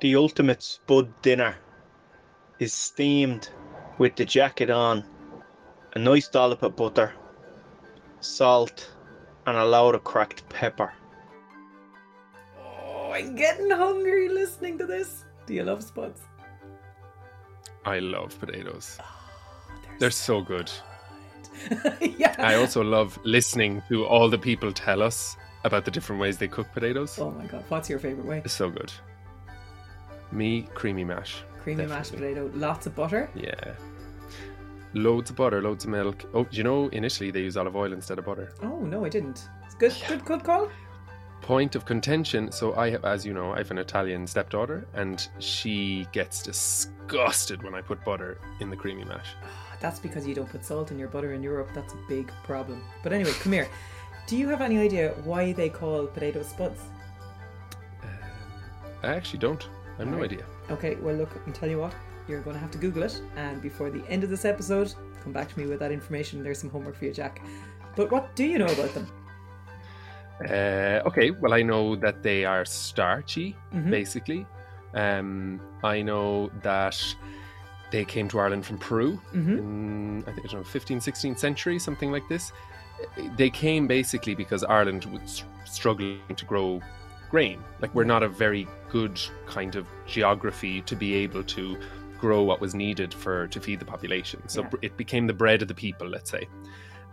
The ultimate spud dinner is steamed with the jacket on, a nice dollop of butter, salt, and a load of cracked pepper. Oh, I'm getting hungry listening to this. Do you love spuds? I love potatoes. Oh, They're so good. good. yeah. I also love listening to all the people tell us about the different ways they cook potatoes. Oh my god, what's your favorite way? It's so good. Me, creamy mash. Creamy mashed Definitely. potato, lots of butter. Yeah. Loads of butter, loads of milk. Oh, do you know in Italy they use olive oil instead of butter? Oh no, I didn't. It's good, good, good call. Point of contention. So I, have, as you know, I have an Italian stepdaughter, and she gets disgusted when I put butter in the creamy mash. Ah, That's because you don't put salt in your butter in Europe. That's a big problem. But anyway, come here. Do you have any idea why they call potatoes spuds? Um, I actually don't. I have no Alright. idea. Okay, well, look, I'll tell you what. You're going to have to Google it, and before the end of this episode, come back to me with that information. There's some homework for you, Jack. But what do you know about them? Uh, okay, well, I know that they are starchy, Mhm. basically. Um, I know that they came to Ireland from Peru Mhm. in, I think, I don't know, 15th, 16th century, something like this. They came basically because Ireland was struggling to grow grain. Like, we're not a very good kind of geography to be able to grow what was needed for to feed the population. So Yeah. it became the bread of the people, let's say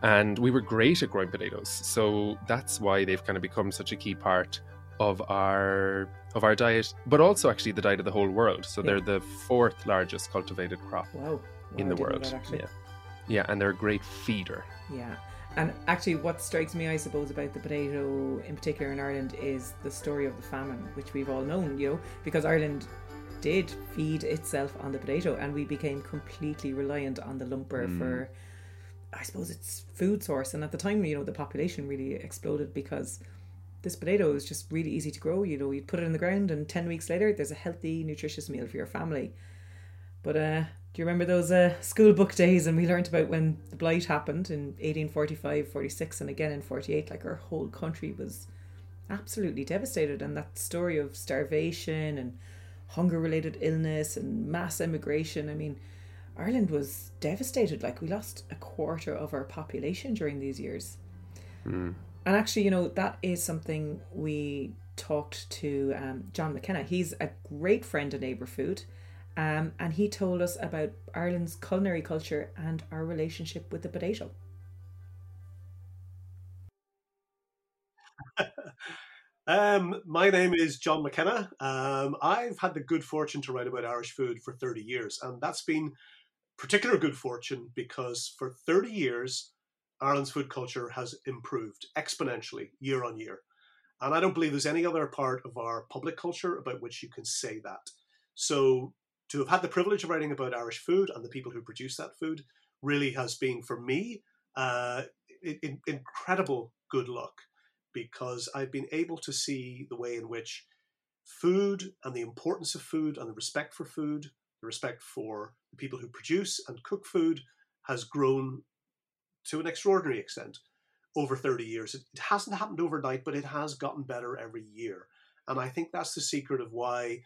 and we were great at growing potatoes so that's why they've kind of become such a key part of our of our diet but also actually the diet of the whole world so they're the fourth largest cultivated crop Wow. in the I didn't know world that, yeah yeah and they're a great feeder Yeah. And actually, what strikes me, I suppose, about the potato in particular in Ireland is the story of the famine, which we've all known, you know, because Ireland did feed itself on the potato and we became completely reliant on the lumper Mm. for, I suppose, its food source. And at the time, you know, the population really exploded because this potato is just really easy to grow. You know, you put it in the ground, and 10 weeks later, there's a healthy, nutritious meal for your family. But uh, do you remember those uh, school book days? And we learnt about when the blight happened in 1845, 46, and again in 48. Like our whole country was absolutely devastated. And that story of starvation and hunger related illness and mass emigration. I mean, Ireland was devastated. Like we lost a quarter of our population during these years. Mm. And actually, you know, that is something we talked to um, John McKenna. He's a great friend of Neighbour Food. Um, and he told us about Ireland's culinary culture and our relationship with the potato. Um, my name is John McKenna. Um, I've had the good fortune to write about Irish food for 30 years, and that's been particular good fortune because for 30 years, Ireland's food culture has improved exponentially year on year. And I don't believe there's any other part of our public culture about which you can say that. So to have had the privilege of writing about Irish food and the people who produce that food really has been, for me, uh, in, in- incredible good luck because I've been able to see the way in which food and the importance of food and the respect for food, the respect for the people who produce and cook food has grown to an extraordinary extent over 30 years. It hasn't happened overnight, but it has gotten better every year. And I think that's the secret of why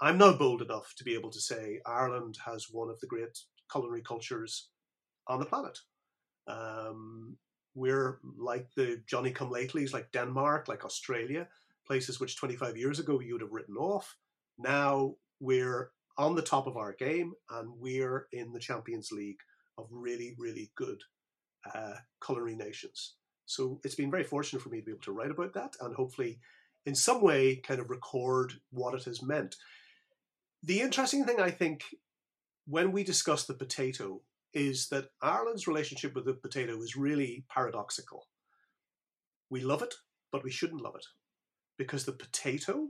I'm now bold enough to be able to say Ireland has one of the great culinary cultures on the planet. Um, we're like the Johnny come latelys, like Denmark, like Australia, places which 25 years ago you would have written off. Now we're on the top of our game and we're in the Champions League of really, really good uh, culinary nations. So it's been very fortunate for me to be able to write about that and hopefully, in some way, kind of record what it has meant. The interesting thing, I think, when we discuss the potato is that Ireland's relationship with the potato is really paradoxical. We love it, but we shouldn't love it because the potato,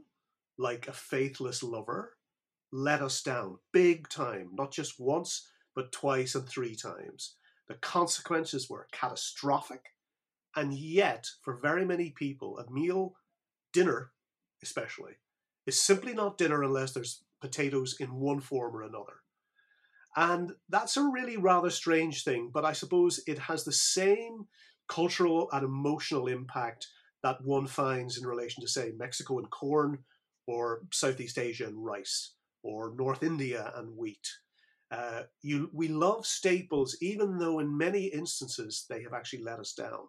like a faithless lover, let us down big time, not just once, but twice and three times. The consequences were catastrophic. And yet, for very many people, a meal, dinner especially, is simply not dinner unless there's potatoes in one form or another. And that's a really rather strange thing, but I suppose it has the same cultural and emotional impact that one finds in relation to, say, Mexico and corn or Southeast Asia and rice, or North India and wheat. Uh, you, we love staples, even though in many instances they have actually let us down.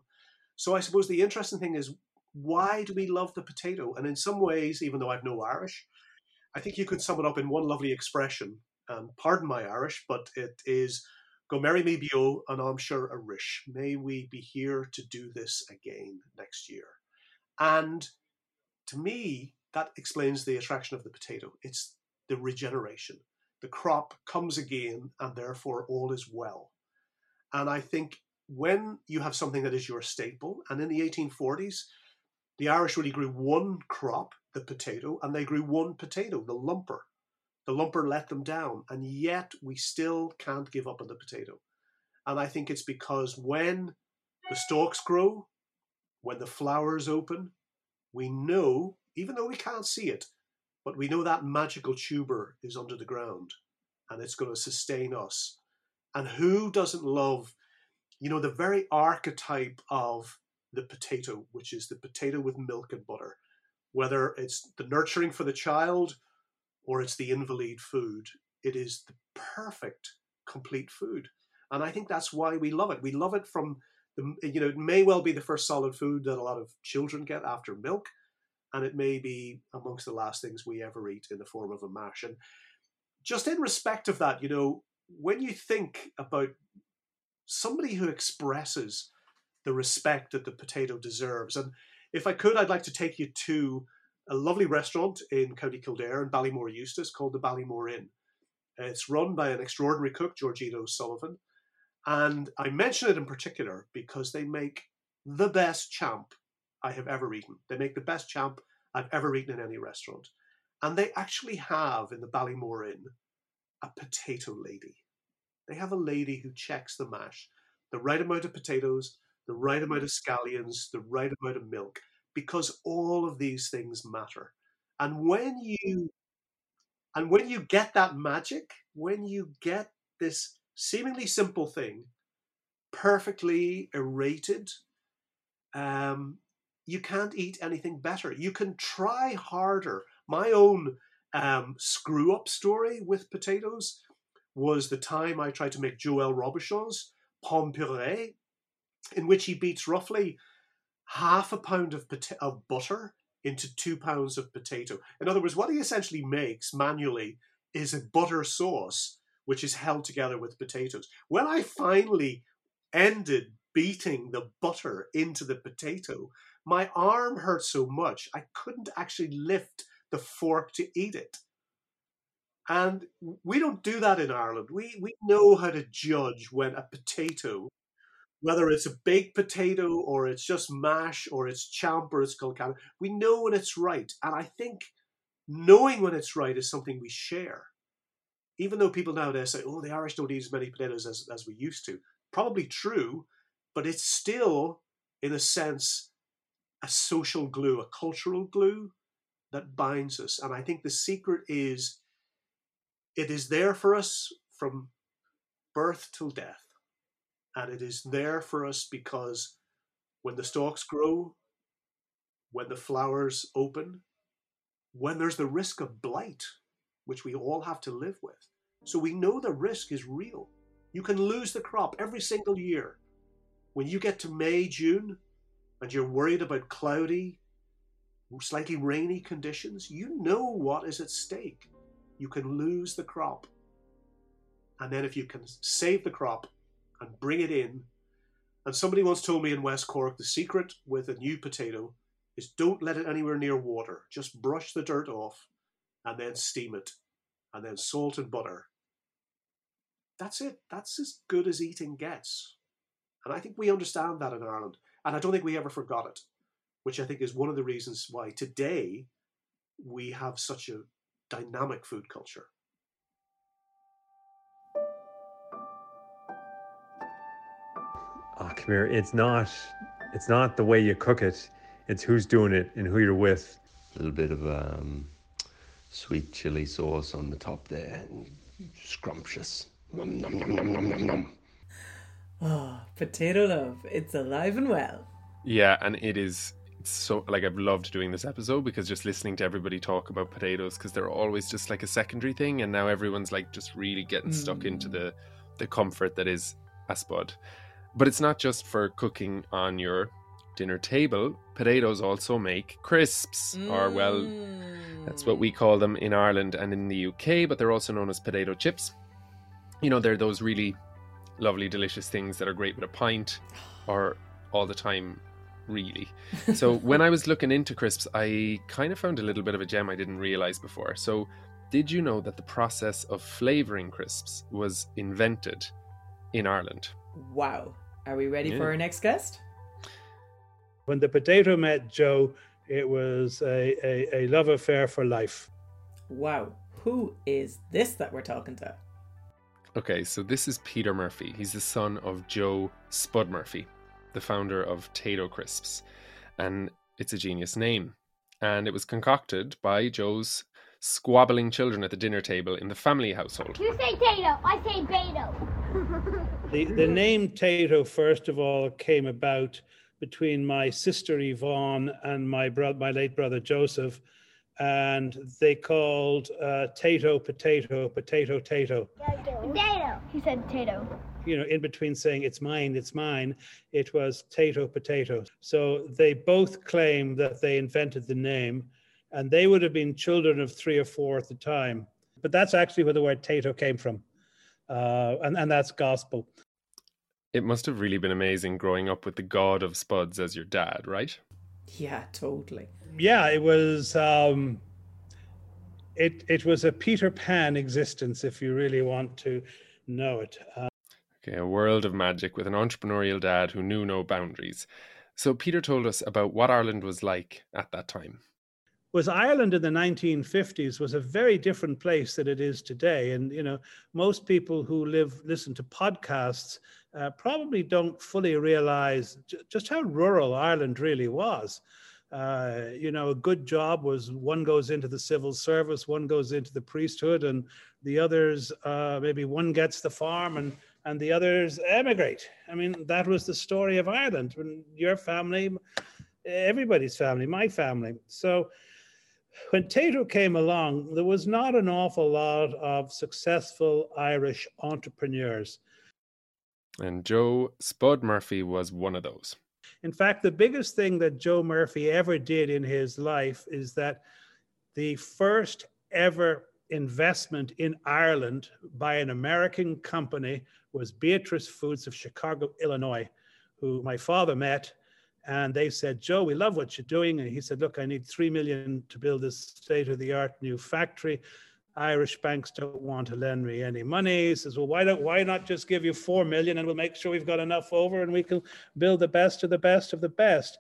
So I suppose the interesting thing is why do we love the potato? And in some ways, even though I've no Irish, I think you could sum it up in one lovely expression. Um, pardon my Irish, but it is Go marry me bio and I'm sure a rish. May we be here to do this again next year. And to me, that explains the attraction of the potato. It's the regeneration. The crop comes again, and therefore all is well. And I think when you have something that is your staple, and in the 1840s, the Irish really grew one crop, the potato, and they grew one potato, the lumper. The lumper let them down, and yet we still can't give up on the potato. And I think it's because when the stalks grow, when the flowers open, we know, even though we can't see it, but we know that magical tuber is under the ground and it's going to sustain us. And who doesn't love, you know, the very archetype of the potato, which is the potato with milk and butter, whether it's the nurturing for the child or it's the invalid food. It is the perfect, complete food. And I think that's why we love it. We love it from the, you know, it may well be the first solid food that a lot of children get after milk. And it may be amongst the last things we ever eat in the form of a mash. And just in respect of that, you know, when you think about somebody who expresses the respect that the potato deserves, and if I could, I'd like to take you to a lovely restaurant in County Kildare in Ballymore Eustace called the Ballymore Inn. Uh, it's run by an extraordinary cook, Georgina O'Sullivan. And I mention it in particular because they make the best champ I have ever eaten. They make the best champ I've ever eaten in any restaurant. And they actually have in the Ballymore Inn a potato lady. They have a lady who checks the mash, the right amount of potatoes, the right amount of scallions, the right amount of milk because all of these things matter. And when you and when you get that magic, when you get this seemingly simple thing perfectly aerated, um, you can't eat anything better. You can try harder. My own um, screw up story with potatoes was the time I tried to make Joël Robuchon's pomme puree, in which he beats roughly half a pound of, pota- of butter into two pounds of potato. In other words, what he essentially makes manually is a butter sauce which is held together with potatoes. When I finally ended beating the butter into the potato, my arm hurt so much I couldn't actually lift the fork to eat it. And we don't do that in Ireland. We we know how to judge when a potato whether it's a baked potato or it's just mash or it's champ or it's colcannon, we know when it's right. And I think knowing when it's right is something we share. Even though people nowadays say, oh, the Irish don't eat as many potatoes as, as we used to. Probably true, but it's still, in a sense, a social glue, a cultural glue that binds us. And I think the secret is it is there for us from birth till death and it is there for us because when the stalks grow, when the flowers open, when there's the risk of blight, which we all have to live with. So we know the risk is real. You can lose the crop every single year. When you get to May, June, and you're worried about cloudy, slightly rainy conditions, you know what is at stake. You can lose the crop. And then if you can save the crop, and bring it in. And somebody once told me in West Cork the secret with a new potato is don't let it anywhere near water. Just brush the dirt off and then steam it. And then salt and butter. That's it. That's as good as eating gets. And I think we understand that in Ireland. And I don't think we ever forgot it, which I think is one of the reasons why today we have such a dynamic food culture. Oh, come here. It's not. It's not the way you cook it. It's who's doing it and who you're with. A little bit of um, sweet chili sauce on the top there. Scrumptious. Nom, nom, nom, nom, nom, nom, nom. Oh, potato love. It's alive and well. Yeah, and it is so like I've loved doing this episode because just listening to everybody talk about potatoes because they're always just like a secondary thing, and now everyone's like just really getting stuck into Mm. the the comfort that is a spud. But it's not just for cooking on your dinner table. Potatoes also make crisps, or well, that's what we mm. call them in Ireland and in the UK, but they're also known as potato chips. You know, they're those really lovely, delicious things that are great with a pint or all the time, really. So, when I was looking into crisps, I kind of found a little bit of a gem I didn't realize before. So, did you know that the process of flavoring crisps was invented in Ireland? Wow. Are we ready Yeah. for our next guest? When the potato met Joe, it was a, a, a love affair for life. Wow. Who is this that we're talking to? Okay, so this is Peter Murphy. He's the son of Joe Spud Murphy, the founder of Tayto Crisps. And it's a genius name. And it was concocted by Joe's squabbling children at the dinner table in the family household. You say Tato, I say Beto. The, the name Tayto, first of all, came about between my sister Yvonne and my, bro- my late brother Joseph. And they called uh, Tayto potato, potato, tato. Potato. He said Tayto. you know, in between saying it's mine, it's mine, it was Tayto potato. So they both claim that they invented the name, and they would have been children of three or four at the time. But that's actually where the word Tayto came from, uh, and and that's gospel. It must have really been amazing growing up with the god of spuds as your dad, right? Yeah, totally. Yeah, it was. Um, it it was a Peter Pan existence, if you really want to know it. Uh, Okay, a world of magic with an entrepreneurial dad who knew no boundaries. So Peter told us about what Ireland was like at that time. Was Ireland in the 1950s was a very different place than it is today. And you know, most people who live listen to podcasts uh, probably don't fully realize just how rural Ireland really was. Uh, you know, a good job was one goes into the civil service, one goes into the priesthood, and the others uh, maybe one gets the farm and and the others emigrate. I mean, that was the story of Ireland. When your family, everybody's family, my family. So when Tayto came along, there was not an awful lot of successful Irish entrepreneurs. And Joe Spud Murphy was one of those. In fact, the biggest thing that Joe Murphy ever did in his life is that the first ever investment in Ireland by an American company was Beatrice Foods of Chicago, Illinois, who my father met. And they said, Joe, we love what you're doing. And he said, Look, I need three million to build this state of the art new factory. Irish banks don't want to lend me any money. He says, Well, why don't why not just give you four million and we'll make sure we've got enough over and we can build the best of the best of the best.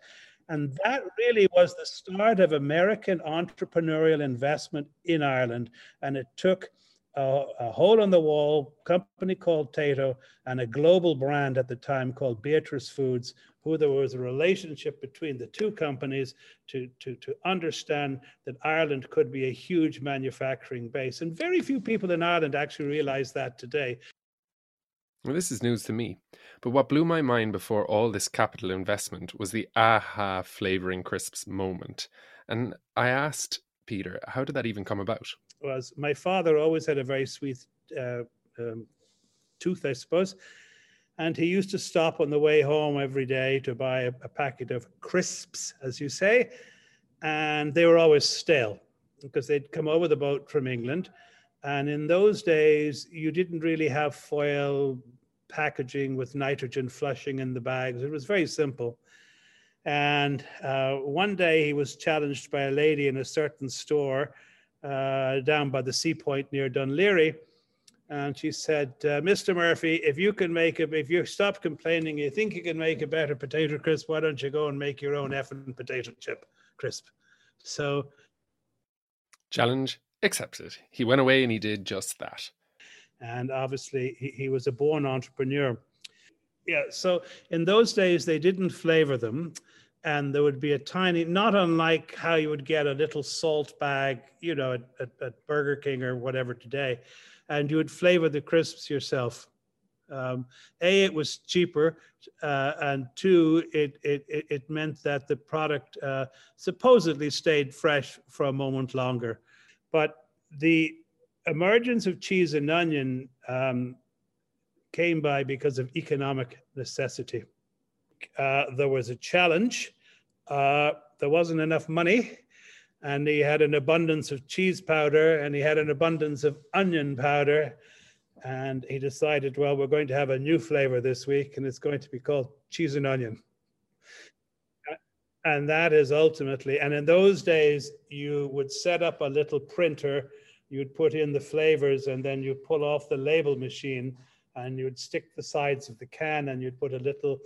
And that really was the start of American entrepreneurial investment in Ireland. And it took a, a hole in the wall company called Tayto and a global brand at the time called Beatrice Foods, who there was a relationship between the two companies to, to, to understand that Ireland could be a huge manufacturing base. And very few people in Ireland actually realize that today. Well, this is news to me. But what blew my mind before all this capital investment was the aha flavoring crisps moment. And I asked Peter, how did that even come about? Was my father always had a very sweet uh, um, tooth, I suppose. And he used to stop on the way home every day to buy a, a packet of crisps, as you say. And they were always stale because they'd come over the boat from England. And in those days, you didn't really have foil packaging with nitrogen flushing in the bags. It was very simple. And uh, one day he was challenged by a lady in a certain store uh, down by the sea point near Dún Laoghaire. And she said, uh, Mr. Murphy, if you can make a, if you stop complaining, you think you can make a better potato crisp, why don't you go and make your own effing potato chip crisp? So, Challenge accepted. He went away and he did just that. and obviously he, he was a born entrepreneur. Yeah, so in those days they didn't flavor them, and there would be a tiny, not unlike how you would get a little salt bag, you know, at, at, at Burger King or whatever today, and you would flavor the crisps yourself. Um, a, it was cheaper, uh, and two, it, it, it meant that the product uh, supposedly stayed fresh for a moment longer. But the emergence of cheese and onion um, came by because of economic necessity. Uh, there was a challenge. Uh, there wasn't enough money, and he had an abundance of cheese powder, and he had an abundance of onion powder. And he decided, well, we're going to have a new flavor this week, and it's going to be called cheese and onion. And that is ultimately, and in those days, you would set up a little printer, you'd put in the flavors, and then you pull off the label machine, and you'd stick the sides of the can, and you'd put a little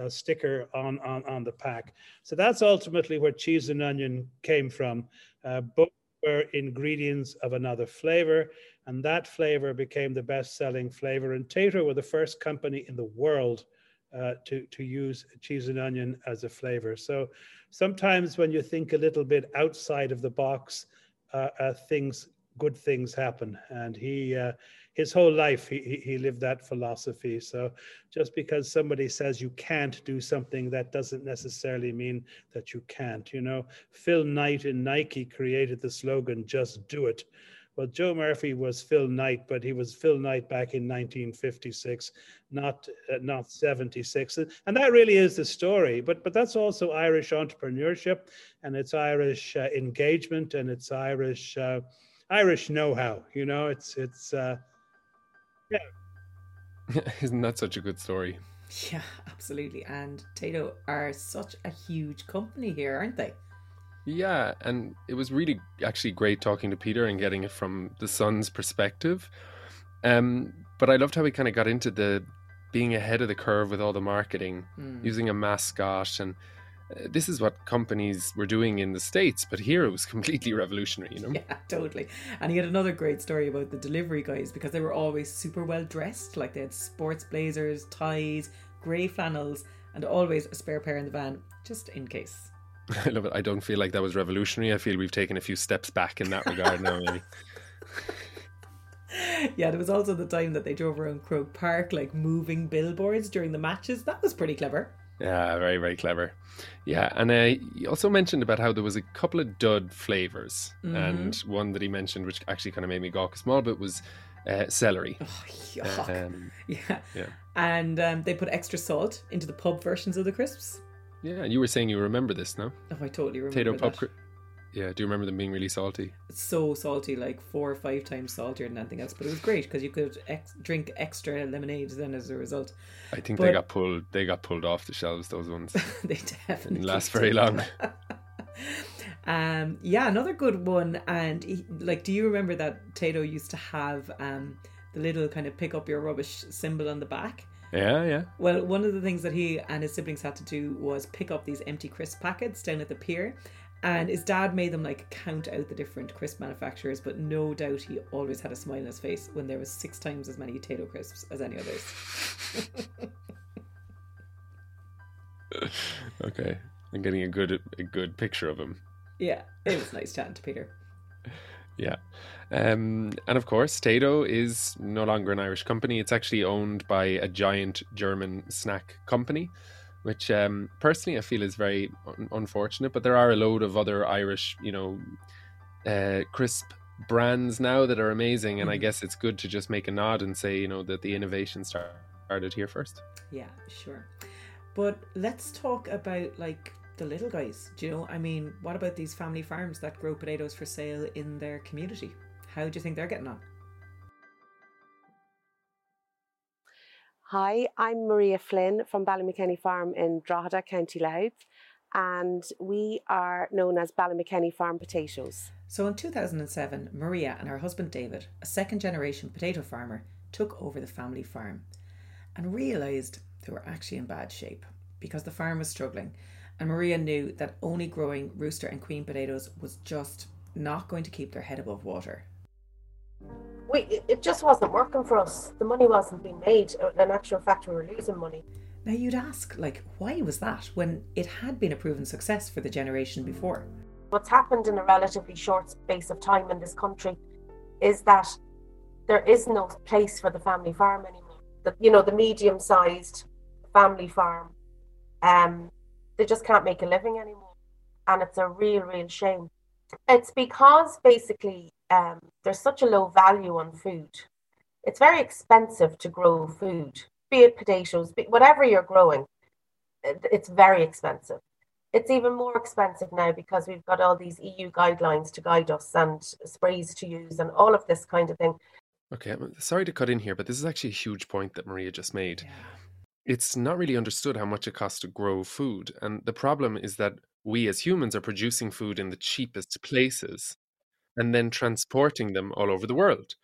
uh, sticker on, on, on the pack. So that's ultimately where cheese and onion came from. Uh, both were ingredients of another flavor, and that flavor became the best selling flavor. And Tayto were the first company in the world uh, to, to use cheese and onion as a flavor. So sometimes when you think a little bit outside of the box, uh, uh, things, good things happen. And he, uh, his whole life he, he lived that philosophy. So just because somebody says you can't do something that doesn't necessarily mean that you can't you know? Phil knight in nike created the slogan just do it. Well joe murphy was phil knight but he was phil knight back in 1956 not uh, not 76 and that really is the story but but that's also irish entrepreneurship and it's irish uh, engagement and it's irish uh, irish know-how you know? It's it's uh, yeah. Isn't that such a good story? Yeah, absolutely. And Tayto are such a huge company here, aren't they? Yeah, and it was really actually great talking to Peter and getting it from the son's perspective. Um, but I loved how he kind of got into the being ahead of the curve with all the marketing, mm. using a mascot and this is what companies were doing in the states but here it was completely revolutionary you know? Yeah totally. And he had another great story about the delivery guys because they were always super well dressed. Like they had sports blazers ties grey flannels and always a spare pair in the van just in case. I love it. I don't feel like that was revolutionary. I feel we've taken a few steps back in that regard now maybe. Yeah, there was also the time that they drove around Croke Park, like moving billboards during the matches. That was pretty clever. Yeah, very, very clever. Yeah, and uh, he also mentioned about how there was a couple of dud flavors, mm-hmm. and one that he mentioned, which actually kind of made me gawk a small bit, was uh, celery. Oh, yuck. Um, yeah. yeah. And um, they put extra salt into the pub versions of the crisps. Yeah, and you were saying you remember this, no? Oh, I totally remember. Tayto pub. Yeah, do you remember them being really salty? so salty, like four or five times saltier than anything else. But it was great because you could ex- drink extra lemonade then as a result. I think but, they got pulled. They got pulled off the shelves. Those ones. they definitely didn't last very long. um, yeah, another good one. And he, like, do you remember that Tayto used to have um, the little kind of pick up your rubbish symbol on the back? Yeah, yeah. Well, one of the things that he and his siblings had to do was pick up these empty crisp packets down at the pier and his dad made them like count out the different crisp manufacturers, but no doubt he always had a smile on his face when there was six times as many Tayto crisps as any others. okay, I'm getting a good a good picture of him. Yeah, it was nice chatting to Peter. Yeah. Um, and of course, Tayto is no longer an Irish company. It's actually owned by a giant German snack company which um, personally I feel is very un- unfortunate. But there are a load of other Irish, you know, uh, crisp brands now that are amazing, and mm. I guess it's good to just make a nod and say, you know, that the innovation started here first. Yeah, sure. But let's talk about like the little guys. Do you know? I mean, what about these family farms that grow potatoes for sale in their community? How do you think they're getting on? Hi, I'm Maria Flynn from Ballymakenny Farm in Drogheda, County Louth, and we are known as Ballymakenny Farm Potatoes. So in 2007, Maria and her husband David, a second generation potato farmer, took over the family farm and realised they were actually in bad shape because the farm was struggling. And Maria knew that only growing rooster and queen potatoes was just not going to keep their head above water we it just wasn't working for us. The money wasn't being made. In actual fact, we were losing money. Now you'd ask, like, why was that when it had been a proven success for the generation before? What's happened in a relatively short space of time in this country is that there is no place for the family farm anymore. the, you know, the medium sized family farm, um, they just can't make a living anymore. And it's a real, real shame. It's because basically um, there's such a low value on food. It's very expensive to grow food, be it potatoes, be, whatever you're growing, it's very expensive. It's even more expensive now because we've got all these EU guidelines to guide us and sprays to use and all of this kind of thing. Okay, I'm sorry to cut in here, but this is actually a huge point that Maria just made. Yeah. It's not really understood how much it costs to grow food. And the problem is that we as humans are producing food in the cheapest places and then transporting them all over the world.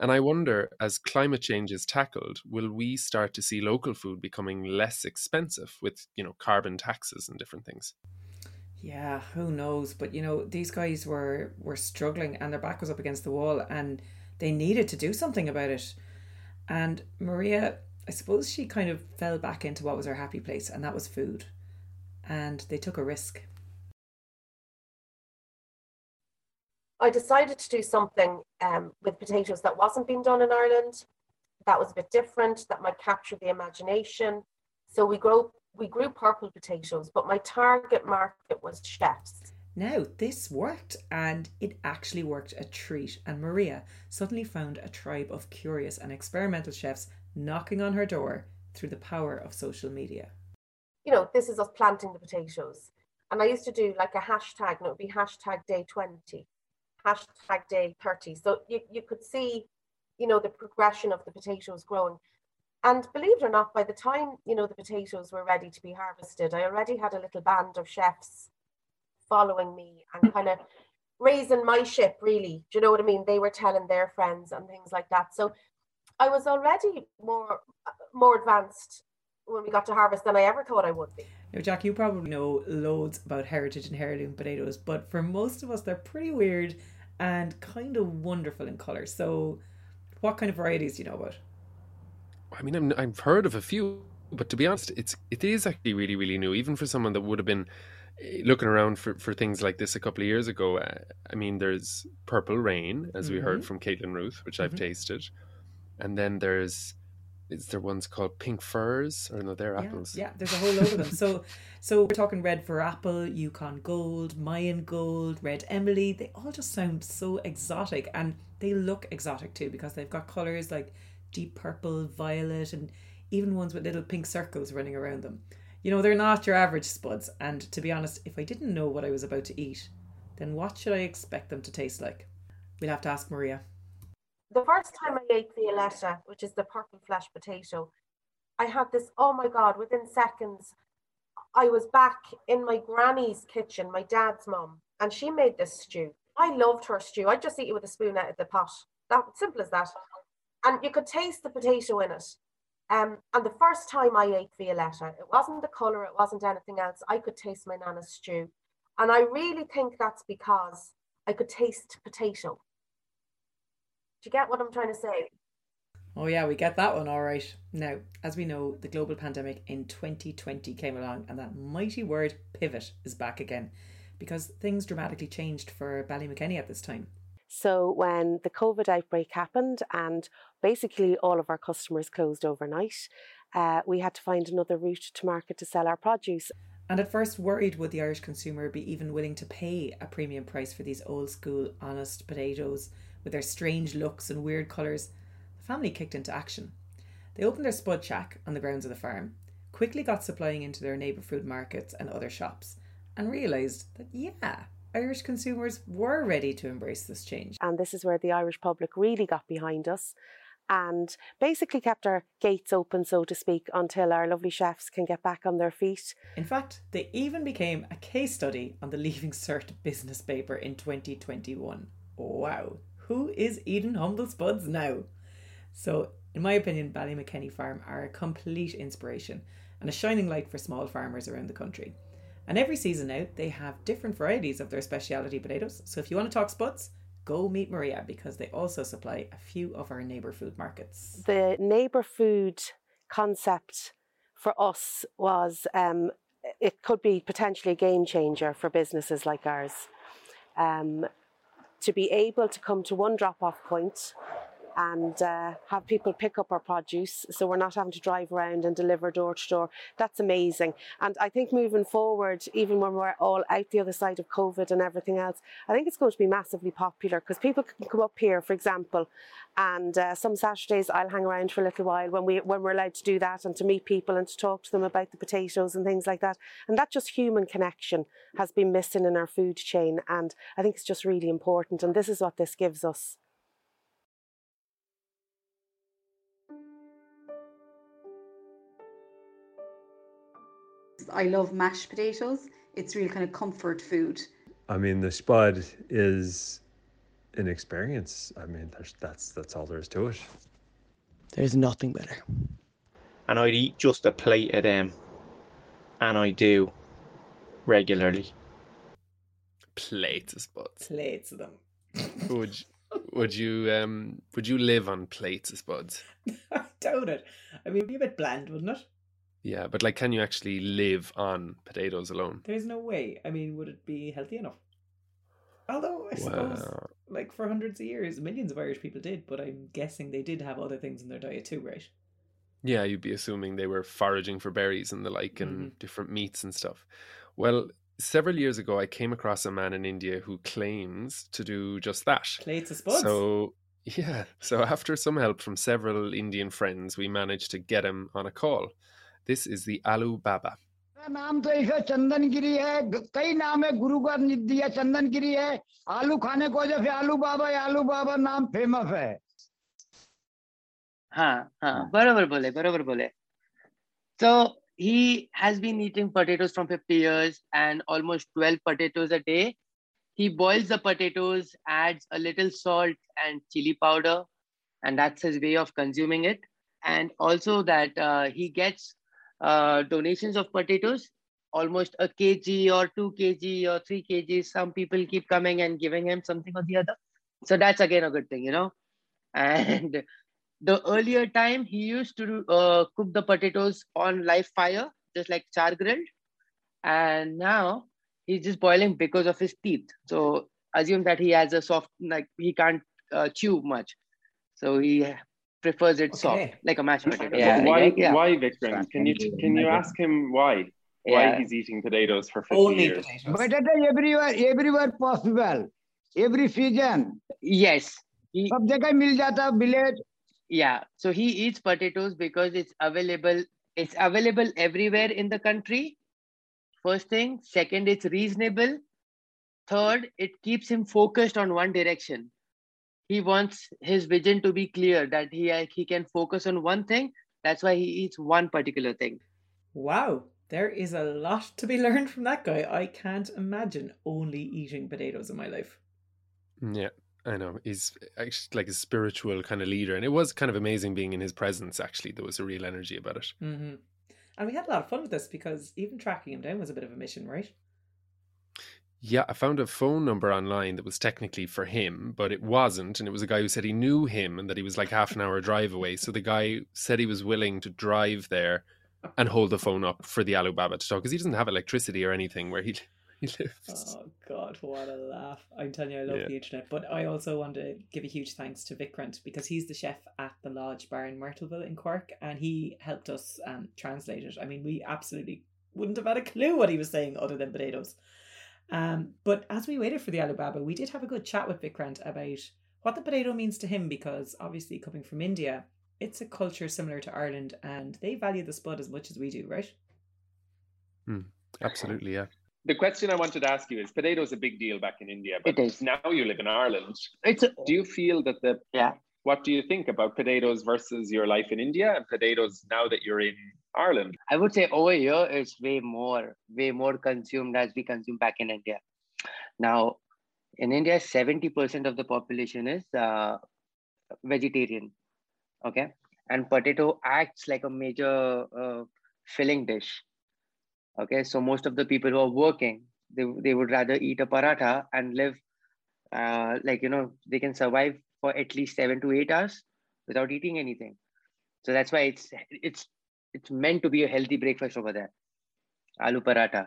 And I wonder, as climate change is tackled, will we start to see local food becoming less expensive with, you know, carbon taxes and different things? Yeah, who knows? But you know, these guys were were struggling and their back was up against the wall and they needed to do something about it. And Maria, I suppose she kind of fell back into what was her happy place, and that was food. And they took a risk. I decided to do something um, with potatoes that wasn't being done in Ireland, that was a bit different, that might capture the imagination. So we grow we grew purple potatoes, but my target market was chefs. Now, this worked, and it actually worked a treat. And Maria suddenly found a tribe of curious and experimental chefs knocking on her door through the power of social media. You know, this is us planting the potatoes. And I used to do like a hashtag, and it would be hashtag day 20 hashtag day 30. So you, you could see, you know, the progression of the potatoes growing. And believe it or not, by the time, you know, the potatoes were ready to be harvested, I already had a little band of chefs following me and mm. kind of raising my ship, really. Do you know what I mean? They were telling their friends and things like that. So I was already more more advanced when we got to harvest than I ever thought I would be. Now, Jack, you probably know loads about heritage and heirloom potatoes, but for most of us, they're pretty weird and kind of wonderful in colour. So, what kind of varieties do you know about? I mean, I'm, I've heard of a few, but to be honest, it's it is actually really really new, even for someone that would have been eh, looking around for, for things like this a couple of years ago. Uh, I mean, there's Purple Rain, as mm-hmm. we heard mm-hmm. from Caitlin Ruth, which mm-hmm. I've tasted, and then there's is there ones called pink firs? Or no they're yeah, apples. yeah there's a whole load of them. So so we're talking red for apple yukon gold mayan gold red emmalie they all just sound so exotic and they look exotic too because they've got colors like deep purple violet and even ones with little pink circles running around them. You know they're not your average spuds and to be honest if i didn't know what i was about to eat then what should i expect them to taste like? We'll have to ask maria the first time I ate violetta, which is the purple flesh potato, I had this, oh my God, within seconds, I was back in my granny's kitchen, my dad's mum, and she made this stew. I loved her stew. I'd just eat it with a spoon out of the pot. That simple as that. And you could taste the potato in it. Um, and the first time I ate violetta, it wasn't the colour, it wasn't anything else. I could taste my nana's stew. And I really think that's because I could taste potato you get what I'm trying to say? Oh, yeah, we get that one all right. Now, as we know, the global pandemic in 2020 came along, and that mighty word pivot is back again because things dramatically changed for Ballymakenny at this time. So, when the COVID outbreak happened and basically all of our customers closed overnight, uh, we had to find another route to market to sell our produce. And at first, worried would the Irish consumer be even willing to pay a premium price for these old school, honest potatoes with their strange looks and weird colours, the family kicked into action. They opened their spud shack on the grounds of the farm, quickly got supplying into their neighbour food markets and other shops, and realised that, yeah, Irish consumers were ready to embrace this change. And this is where the Irish public really got behind us and basically kept our gates open, so to speak, until our lovely chefs can get back on their feet. In fact, they even became a case study on the Leaving Cert business paper in 2021. Wow, who is eating humble spuds now? So, in my opinion, Ballymakenny Farm are a complete inspiration and a shining light for small farmers around the country. And every season out, they have different varieties of their specialty potatoes. So if you want to talk spuds, go meet Maria because they also supply a few of our neighbour food markets. The neighbour food concept for us was um, it could be potentially a game changer for businesses like ours. Um, to be able to come to one drop off point and uh, have people pick up our produce so we're not having to drive around and deliver door to door. That's amazing. And I think moving forward, even when we're all out the other side of COVID and everything else, I think it's going to be massively popular because people can come up here, for example, and uh, some Saturdays I'll hang around for a little while when we when we're allowed to do that and to meet people and to talk to them about the potatoes and things like that. And that just human connection has been missing in our food chain, and I think it's just really important. And this is what this gives us. I love mashed potatoes. It's real kind of comfort food. I mean, the spud is an experience. I mean, there's, that's that's all there is to it. There's nothing better. And I'd eat just a plate of them, and I do regularly. Plates of spuds. Plates of them. would would you um would you live on plates of spuds? I doubt it. I mean, it'd be a bit bland, wouldn't it? Yeah, but like, can you actually live on potatoes alone? There's no way. I mean, would it be healthy enough? Although I suppose, Well, like for hundreds of years, millions of Irish people did, but I'm guessing they did have other things in their diet too, right? yeah, you'd be assuming they were foraging for berries and the like, and mm-hmm. different meats and stuff. Well, several years ago, I came across a man in India who claims to do just that. Plates of spuds. So yeah, so after some help from several Indian friends, we managed to get him on a call. This is the Aloo Baba. नाम तो इसका चंदन गिरी है। कई नाम है। गुरु का दिया चंदन गिरी है। आलू खाने को जैसे आलू बाबा आलू बाबा नाम फेमस है। हाँ हाँ बराबर बोले बराबर बोले। So he has been eating potatoes from 50 years and almost 12 potatoes a day. He boils the potatoes adds a little salt and chili powder and that's his way of consuming it. And also that uh, he gets uh, donations of potatoes. Almost a kg or 2 kg or 3 kg some people keep coming and giving him something or the other. So that's again a good thing you know. And the earlier time he used to uh, cook the potatoes on live fire just like char grilled. And now he's just boiling because of his teeth. So assume that he has a soft like he can't uh, chew much. So he prefers it okay. soft, like a mashed potato. Yeah. Why, yeah. why, Vikrant? Can you can you ask him why? Yeah. Why he's eating potatoes for 50 Only years? Potatoes. Potato everywhere, everywhere possible, every season. Yes. He, Yeah. So he eats potatoes because it's available. It's available everywhere in the country. First thing. Second, it's reasonable. Third, it keeps him focused on one direction he wants his vision to be clear that he he can focus on one thing that's why he eats one particular thing Wow, there is a lot to be learned from that guy. I can't imagine only eating potatoes in my life. Yeah, I know. He's actually like a spiritual kind of leader. And it was kind of amazing being in his presence, actually. There was a real energy about it. hmm And we had a lot of fun with this because even tracking him down was a bit of a mission, right? Yeah, I found a phone number online that was technically for him, but it wasn't. And it was a guy who said he knew him and that he was like half an hour drive away. So the guy said he was willing to drive there and hold the phone up for the Aloo Baba to talk because he doesn't have electricity or anything where he, he lives. Oh God, what a laugh! I'm telling you, I love Yeah. the internet. But I also want to give a huge thanks to Vikrant because he's the chef at the Lodge Bar in Myrtleville in Cork, and he helped us um, translate it. I mean, we absolutely wouldn't have had a clue what he was saying other than potatoes. Um, but as we waited for the Aloo Baba, we did have a good chat with Vikrant about what the potato means to him because obviously coming from India, it's a culture similar to Ireland, and they value the spud as much as we do, right? Hmm, absolutely, yeah. The question I wanted to ask you is potatoes a big deal back in India, but It is. now you live in Ireland. It's a, do you feel that the yeah what do you think about potatoes versus your life in India and potatoes now that you're in Ireland? I would say over here it's way more, way more consumed as we consume back in India. Now, in India, 70% of the population is uh, vegetarian. Okay. And potato acts like a major uh, filling dish. Okay. So most of the people who are working, they, they would rather eat a paratha and live uh, like, you know, they can survive for at least seven to eight hours without eating anything. So that's why it's it's it's meant to be a healthy breakfast over there. Aloo paratha.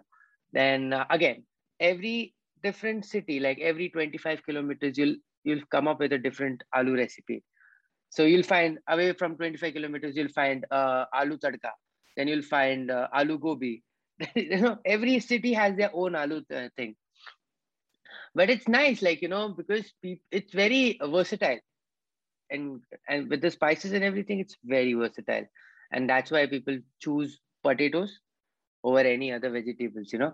Then uh, again, every different city, like every 25 kilometers, you'll you'll come up with a different aloo recipe. So you'll find away from 25 kilometers, you'll find uh, aloo tadka. Then you'll find uh, aloo gobi. you know, every city has their own aloo uh, thing. But it's nice, like you know, because it's very versatile, and and with the spices and everything, it's very versatile, and that's why people choose potatoes over any other vegetables. You know,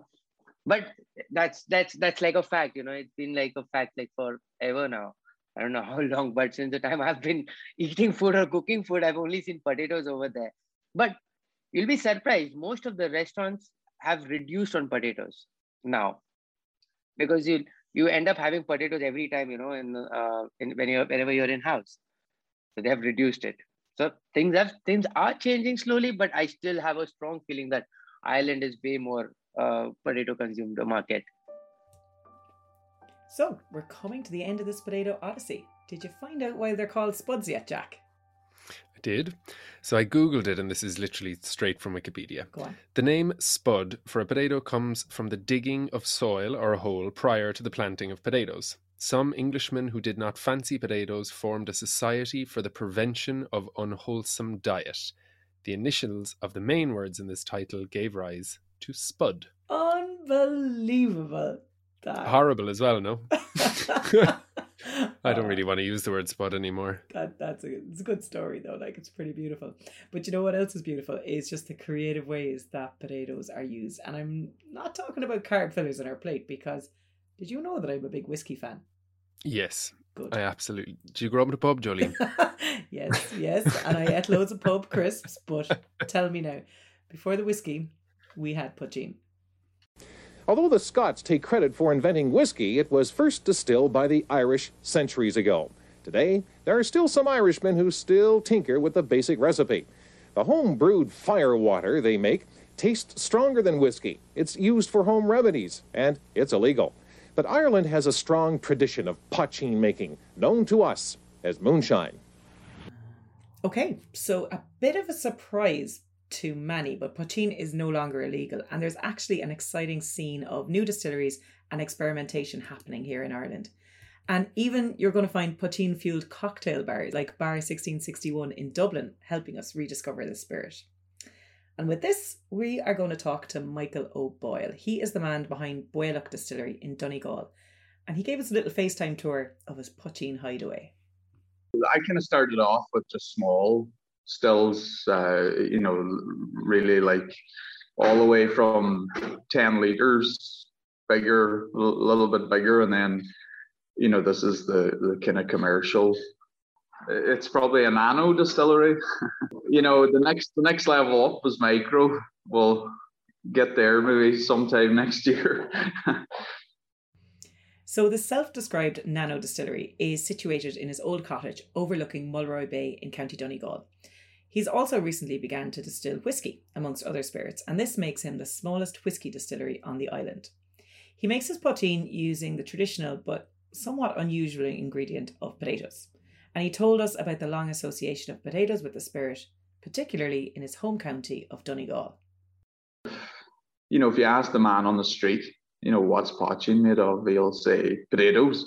but that's that's that's like a fact. You know, it's been like a fact like forever now. I don't know how long, but since the time I've been eating food or cooking food, I've only seen potatoes over there. But you'll be surprised. Most of the restaurants have reduced on potatoes now, because you you end up having potatoes every time, you know, in, uh, in when you're whenever you're in house. So they have reduced it. So things have things are changing slowly, but I still have a strong feeling that Ireland is way more uh, potato consumed market. So we're coming to the end of this potato odyssey. Did you find out why they're called spuds yet, Jack? I did. So I googled it, and this is literally straight from Wikipedia. Go on. The name spud for a potato comes from the digging of soil or a hole prior to the planting of potatoes. Some Englishmen who did not fancy potatoes formed a society for the prevention of unwholesome diet. The initials of the main words in this title gave rise to Spud. Unbelievable. That. Horrible as well, no? I don't really want to use the word spud anymore. That, that's a, it's a good story though. Like it's pretty beautiful. But you know what else is beautiful is just the creative ways that potatoes are used. And I'm not talking about carb fillers on our plate because did you know that I'm a big whiskey fan? Yes. Good. I absolutely. Did you grow up in a pub, Jolene? yes, yes. And I ate loads of pub crisps. But tell me now, before the whiskey, we had poteen. Although the Scots take credit for inventing whiskey, it was first distilled by the Irish centuries ago. Today, there are still some Irishmen who still tinker with the basic recipe. The home brewed fire water they make tastes stronger than whiskey. It's used for home remedies, and it's illegal. But Ireland has a strong tradition of poteen making, known to us as moonshine. Okay, so a bit of a surprise to many, but poteen is no longer illegal, and there's actually an exciting scene of new distilleries and experimentation happening here in Ireland. And even you're going to find poteen fueled cocktail bars like Bar 1661 in Dublin helping us rediscover this spirit. And with this, we are going to talk to Michael O'Boyle. He is the man behind Baoileach Distillery in Donegal. And he gave us a little FaceTime tour of his poteen hideaway. I kind of started off with just small stills, uh, you know, really like all the way from 10 liters, bigger, a little bit bigger. And then, you know, this is the, the kind of commercial. It's probably a nano distillery. you know, the next the next level up is micro. We'll get there maybe sometime next year. So, the self described nano distillery is situated in his old cottage overlooking Mulroy Bay in County Donegal. He's also recently began to distill whiskey, amongst other spirits, and this makes him the smallest whiskey distillery on the island. He makes his poteen using the traditional but somewhat unusual ingredient of potatoes. And he told us about the long association of potatoes with the spirit, particularly in his home county of Donegal. You know, if you ask the man on the street, you know, what's poteen made of, he'll say potatoes.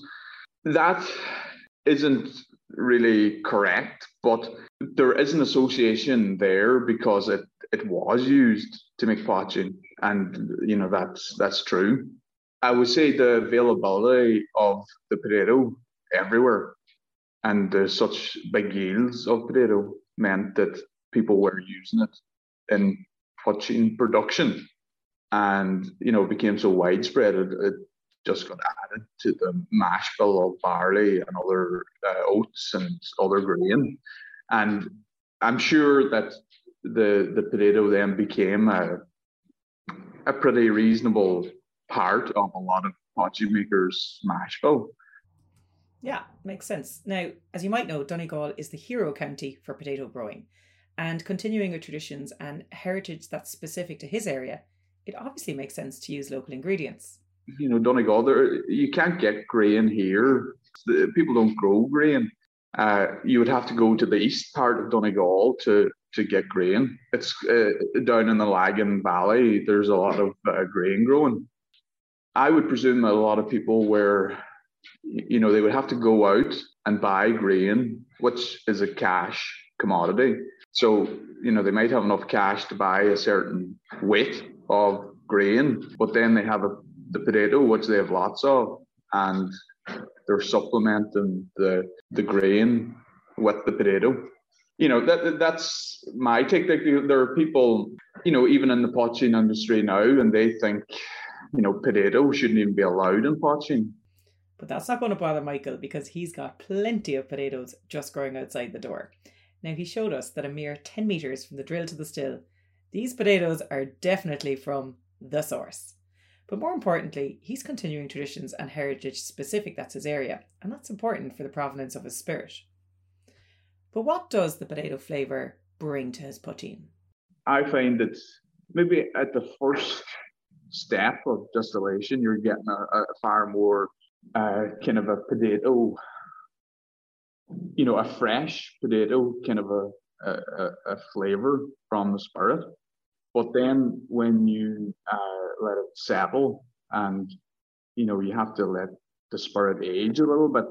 That isn't really correct, but there is an association there because it, it was used to make poteen, and you know that's that's true. I would say the availability of the potato everywhere and such big yields of potato meant that people were using it in poteen production and you know became so widespread it, it just got added to the mash bill of barley and other uh, oats and other grain. And I'm sure that the the potato then became a a pretty reasonable part of a lot of poteen makers' mash bill. Yeah, makes sense. Now, as you might know, Donegal is the hero county for potato growing. And continuing with traditions and heritage that's specific to his area, it obviously makes sense to use local ingredients you know, Donegal, there, you can't get grain here. People don't grow grain. Uh, you would have to go to the east part of Donegal to to get grain. It's uh, down in the Lagan Valley. There's a lot of uh, grain growing. I would presume that a lot of people were you know, they would have to go out and buy grain, which is a cash commodity. So, you know, they might have enough cash to buy a certain weight of grain, but then they have a, the potato, which they have lots of, and they're supplementing the the grain with the potato. You know, that that's my take. Like, there are people, you know, even in the poteen industry now, and they think, you know, potato shouldn't even be allowed in poteen. But that's not going to bother Michael because he's got plenty of potatoes just growing outside the door. Now, he showed us that a mere 10 metres from the drill to the still, these potatoes are definitely from the source. But more importantly, he's continuing traditions and heritage specific that's his area, and that's important for the provenance of his spirit. But what does the potato flavour bring to his poteen? I find that maybe at the first step of distillation, you're getting a, a far more uh, kind of a potato, you know, a fresh potato, kind of a, a, a flavor from the spirit. But then when you uh, let it settle and, you know, you have to let the spirit age a little bit,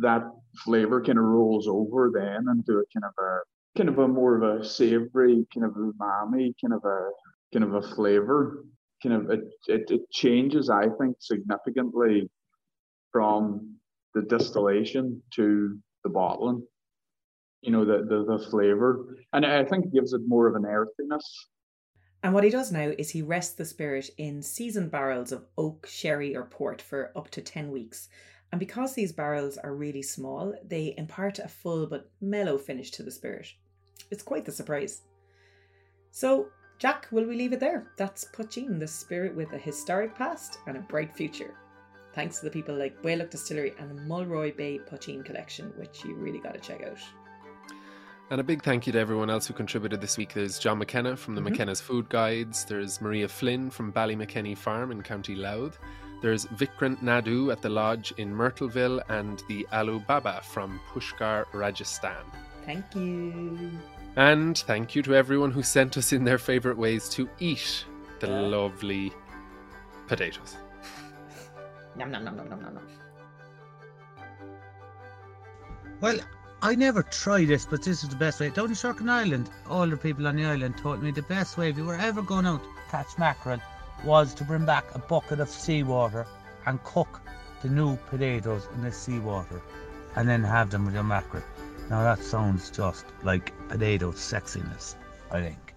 that flavor kind of rolls over then into a kind of a kind of a more of a savory kind of umami kind of a kind of a flavor kind of it, it, it changes i think significantly from the distillation to the bottling. You know, the, the, the flavor. And I think gives it more of an earthiness. And what he does now is he rests the spirit in seasoned barrels of oak, sherry, or port for up to 10 weeks. And because these barrels are really small, they impart a full but mellow finish to the spirit. It's quite the surprise. So, Jack, will we leave it there? That's Poteen, the spirit with a historic past and a bright future thanks to the people like Baoileach Distillery and the Mulroy Bay Poteen Collection, which you really got to check out. And a big thank you to everyone else who contributed this week. There's John McKenna from the mm-hmm. McKenna's Food Guides. There's Maria Flynn from Ballymakenny Farm in County Louth. There's Vikrant Naidu at the lodge in Myrtleville and the Aloo Baba from Pushkar, Rajasthan. Thank you. And thank you to everyone who sent us in their favourite ways to eat the yeah. lovely potatoes. Nom nom nom nom nom nom nom. Well, I never tried this, but this is the best way. Down in Sherkin Island, all the people on the island told me the best way if you were ever going out to catch mackerel was to bring back a bucket of seawater and cook the new potatoes in the seawater and then have them with your mackerel. Now that sounds just like potato sexiness, I think.